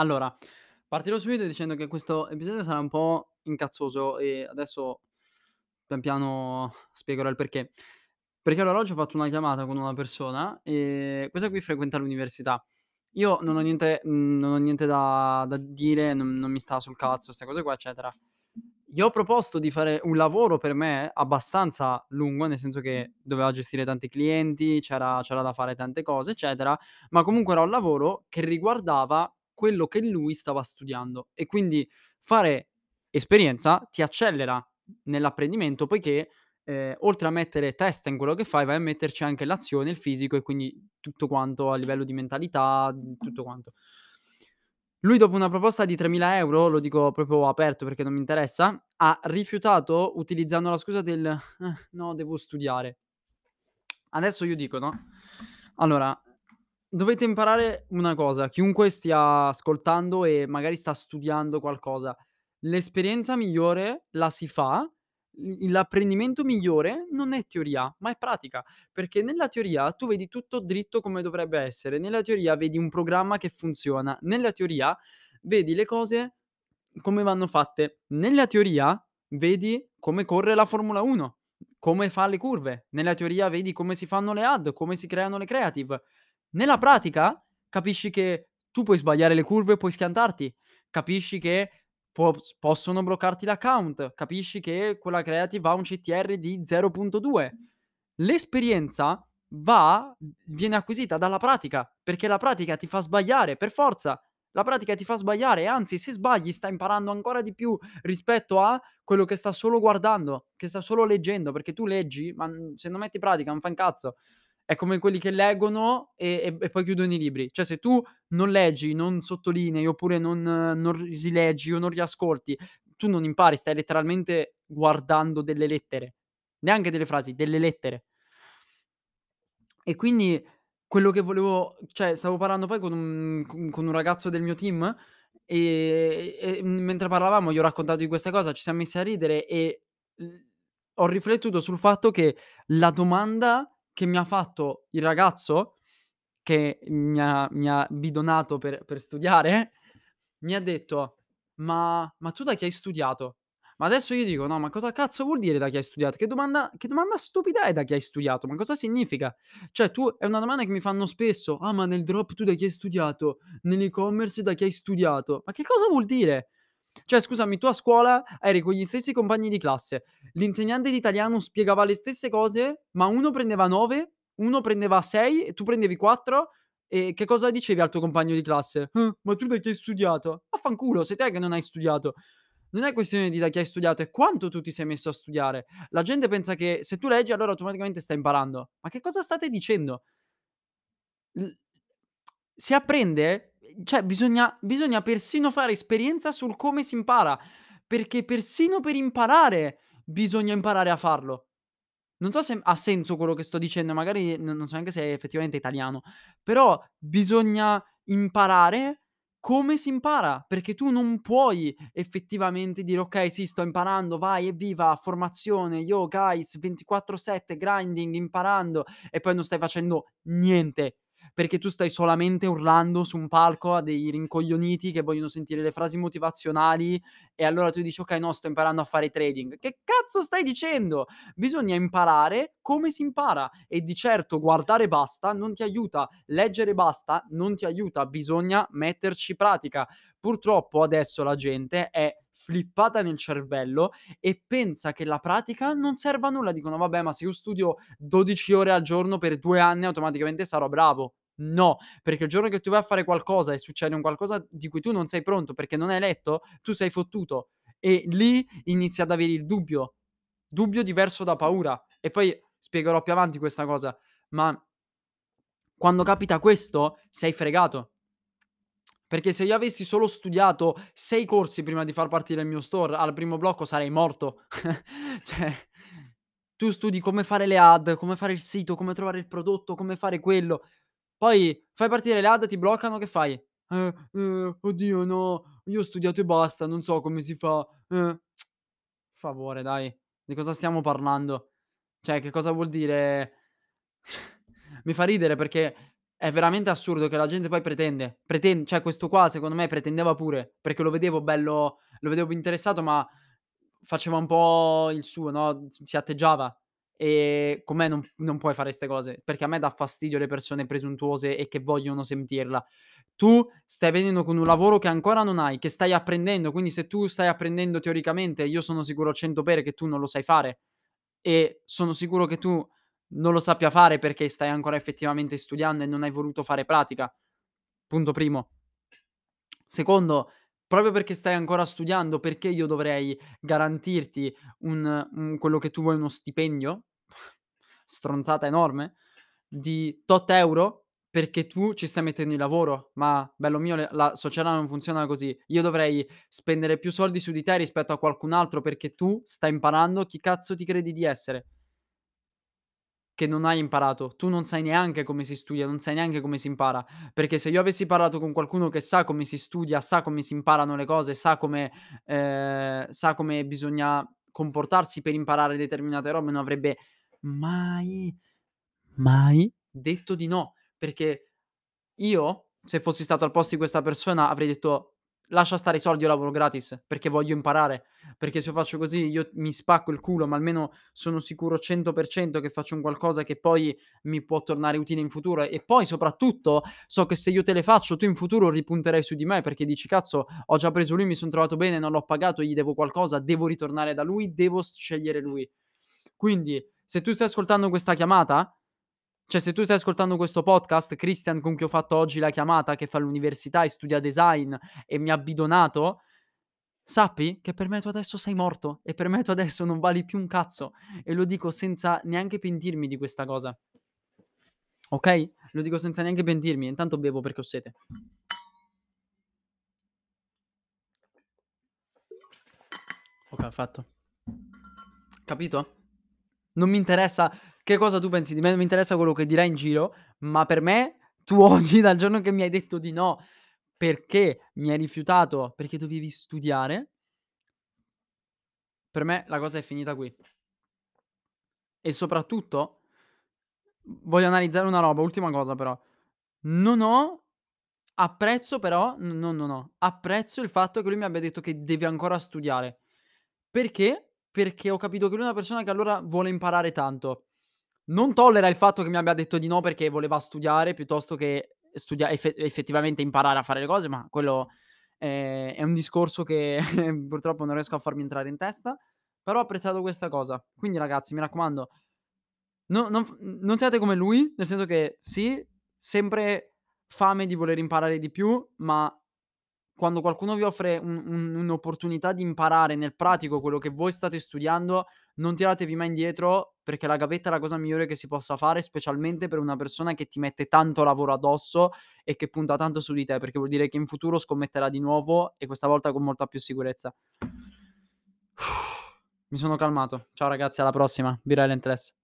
Allora, partirò subito dicendo che questo episodio sarà un po' incazzoso e adesso pian piano spiegherò il perché. Perché allora oggi ho fatto una chiamata con una persona e questa qui frequenta l'università. Io non ho niente non ho niente da da dire, non non mi sta sul cazzo 'ste cose qua, eccetera. Gli ho proposto di fare un lavoro per me abbastanza lungo, nel senso che doveva gestire tanti clienti, c'era c'era da fare tante cose, eccetera, ma comunque era un lavoro che riguardava quello che lui stava studiando e quindi fare esperienza ti accelera nell'apprendimento poiché, ehm, oltre a mettere testa in quello che fai, vai a metterci anche l'azione, il fisico e quindi tutto quanto a livello di mentalità, mhmm, tutto quanto. Lui dopo una proposta di 3000 €, lo dico proprio aperto perché non mi interessa, ha rifiutato utilizzando la scusa del: "Eh, no, devo studiare". Adesso io dico, no, allora dovete imparare una cosa, chiunque stia ascoltando e magari sta studiando qualcosa, l'esperienza migliore la si fa l'apprendimento migliore non è teoria, ma è pratica, perché nella teoria tu vedi tutto dritto come dovrebbe essere, nella teoria vedi un programma che funziona, nella teoria vedi le cose come vanno fatte, nella teoria vedi come corre la Formula 1, come fa le curve, nella teoria vedi come si fanno le ad, come si creano le creative. Nella pratica capisci che tu puoi sbagliare le curve, puoi schiantarti, capisci che s possono bloccarti l'account, capisci che quella creative ha un CTR di 0.2. L'esperienza va viene acquisita dalla pratica, perché la pratica ti fa sbagliare, per forza. La pratica ti fa sbagliare e anzi se sbagli stai imparando ancora di più rispetto a quello che sta solo guardando, che sta solo leggendo, perché tu leggi, ma, mhmm, se non metti pratica non fa un cazzo. È come quelli che leggono e e e poi chiudono i libri. Cioè se tu non leggi, non sottolinei oppure non non ri rileggi o non riascolti, tu non impari, stai letteralmente guardando delle lettere. Neanche delle frasi, delle lettere. E quindi quello che volevo cioè stavo parlando poi con un con un ragazzo del mio team, ehm, e mentre parlavamo gli ho raccontato di questa cosa, ci siam messi a ridere e, ho riflettuto sul fatto che la domanda che mi ha fatto il ragazzo, che mi ha mi ha bidonato per per studiare, mi ha detto: "Ma ma tu da chi hai studiato?" Ma adesso io dico: "No, ma cosa cazzo vuol dire da chi hai studiato? Che domanda che domanda stupida è da chi hai studiato? Ma cosa significa?" Cioè tu è una domanda che mi fanno spesso: "Ah, ma nel drop tu da chi hai studiato? Nell'e-commerce da chi hai studiato?" Ma che cosa vuol dire? Cioè scusami, tu a scuola eri con gli stessi compagni di classe, l'insegnante di italiano spiegava le stesse cose, ma uno prendeva 9, uno prendeva 6 e tu prendevi 4 e che cosa dicevi al tuo compagno di classe? "Eh, ma tu da chi hai studiato?" Vaffanculo, sei te che non hai studiato. Non è questione di da chi hai studiato, è quanto tu ti sei messo a studiare. La gente pensa che se tu leggi allora automaticamente stai imparando. Ma che cosa state dicendo? Si apprende cioè bisogna bisogna persino fare esperienza sul come si impara, perché persino per imparare bisogna imparare a farlo. Non so se ha senso quello che sto dicendo, magari non so neanche se è effettivamente italiano, però bisogna imparare come si impara, perché tu non puoi effettivamente dire: "Okay, sì, sto imparando, vai, evviva, formazione, yo guys, 24/7 grinding, imparando", e poi non stai facendo niente, perché tu stai solamente urlando su un palco a dei rincoglioniti che vogliono sentire le frasi motivazionali e allora tu dici: "Okay, no, sto imparando a fare trading". Che cazzo stai dicendo? Bisogna imparare come si impara e di certo guardare basta non ti aiuta, leggere basta non ti aiuta, bisogna metterci pratica. Purtroppo adesso la gente è flippata nel cervello e pensa che la pratica non serva a nulla. Dicono: "Vabbè, ma se io studio 12 ore al giorno per 2 anni automaticamente sarò bravo". No, perché il giorno che tu vai a fare qualcosa e succede un qualcosa di cui tu non sei pronto perché non hai letto, tu sei fottuto e lì inizi ad avere il dubbio. Dubbio diverso da paura. E poi spiegherò più avanti questa cosa, ma quando capita questo sei fregato. Perché se io avessi solo studiato 6 corsi prima di far partire il mio store, al primo blocco sarei morto. Cioè, tu studi come fare le ad, come fare il sito, come trovare il prodotto, come fare quello, poi fai partire le ad, ti bloccano, che fai? "Eh, ehm, oddio no, io ho studiato e basta, non so come si fa, eh". Favore dai, di cosa stiamo parlando? Cioè, che cosa vuol dire mi fa ridere perché è veramente assurdo che la gente poi pretende, preten cioè questo qua secondo me pretendeva pure, perché lo vedevo bello lo vedevo interessato, ma faceva un po' il suo, no, si atteggiava. Ehm, con me non non puoi fare 'ste cose, perché a me dà fastidio le persone presuntuose e che vogliono sentirla. Tu stai venendo con un lavoro che ancora non hai, che stai apprendendo, quindi se tu stai apprendendo teoricamente, io sono sicuro al 100 per che tu non lo sai fare e sono sicuro che tu non lo sappia fare perché stai ancora effettivamente studiando e non hai voluto fare pratica. Punto primo. Secondo, proprio perché stai ancora studiando, perché io dovrei garantirti un un quello che tu vuoi, uno stipendio, stronzata enorme, di tot euro, perché tu ci stai mettendo il lavoro. Ma bello mio, la società non funziona così. Io dovrei spendere più soldi su di te rispetto a qualcun altro perché tu stai imparando chi cazzo ti credi di essere? Che non hai imparato. Tu non sai neanche come si studia, non sai neanche come si impara. Perché se io avessi parlato con qualcuno che sa come si studia, sa come si imparano le cose, sa come ehm, sa come bisogna comportarsi per imparare determinate robe, non avrebbe mai, mai detto di no. Perché io, se fossi stato al posto di questa persona, avrei detto: "Lascia stare i soldi, io lavoro gratis, perché voglio imparare, perché se io faccio così io mi spacco il culo, ma almeno sono sicuro 100% che faccio un qualcosa che poi mi può tornare utile in futuro e poi soprattutto so che se io te le faccio tu in futuro ripunterai su di me perché dici: "Cazzo, ho già preso lui, mi son trovato bene, non l'ho pagato, gli devo qualcosa, devo ritornare da lui, devo scegliere lui". Quindi, se tu stai ascoltando questa chiamata cioè, se tu stai ascoltando questo podcast, Christian con cui ho fatto oggi la chiamata, che fa l'università e studia design e mi ha bidonato, sappi che per me tu adesso sei morto e per me tu adesso non vali più un cazzo e lo dico senza neanche pentirmi di questa cosa. Okay? Lo dico senza neanche pentirmi, intanto bevo perché ho sete. Okay, fatto. Capito? Non mi interessa che cosa tu pensi di me, non mi interessa quello che dirai in giro, ma per me tu oggi, dal giorno che mi hai detto di no, perché mi hai rifiutato, perché dovevi studiare per me la cosa è finita qui. E soprattutto voglio analizzare una roba, ultima cosa però. Non ho apprezzo però n non non ho, apprezzo il fatto che lui mi abbia detto che deve ancora studiare. Perché? Perché ho capito che lui è una persona che allora vuole imparare tanto. Non tollera il fatto che mi abbia detto di no perché voleva studiare piuttosto che studia effe effettivamente imparare a fare le cose, ma quello, ehm, è un discorso che purtroppo non riesco a farmi entrare in testa, però ho apprezzato questa cosa. Quindi ragazzi, mi raccomando, no non non siate come lui, nel senso che sì, sempre fame di voler imparare di più, ma quando qualcuno vi offre un un un'opportunità di imparare nel pratico quello che voi state studiando, non tiratevi mai indietro, perché la gavetta è la cosa migliore che si possa fare, specialmente per una persona che ti mette tanto lavoro addosso e che punta tanto su di te, perché vuol dire che in futuro scommetterà di nuovo e questa volta con molta più sicurezza. Mi sono calmato. Ciao ragazzi, alla prossima. Be relentless.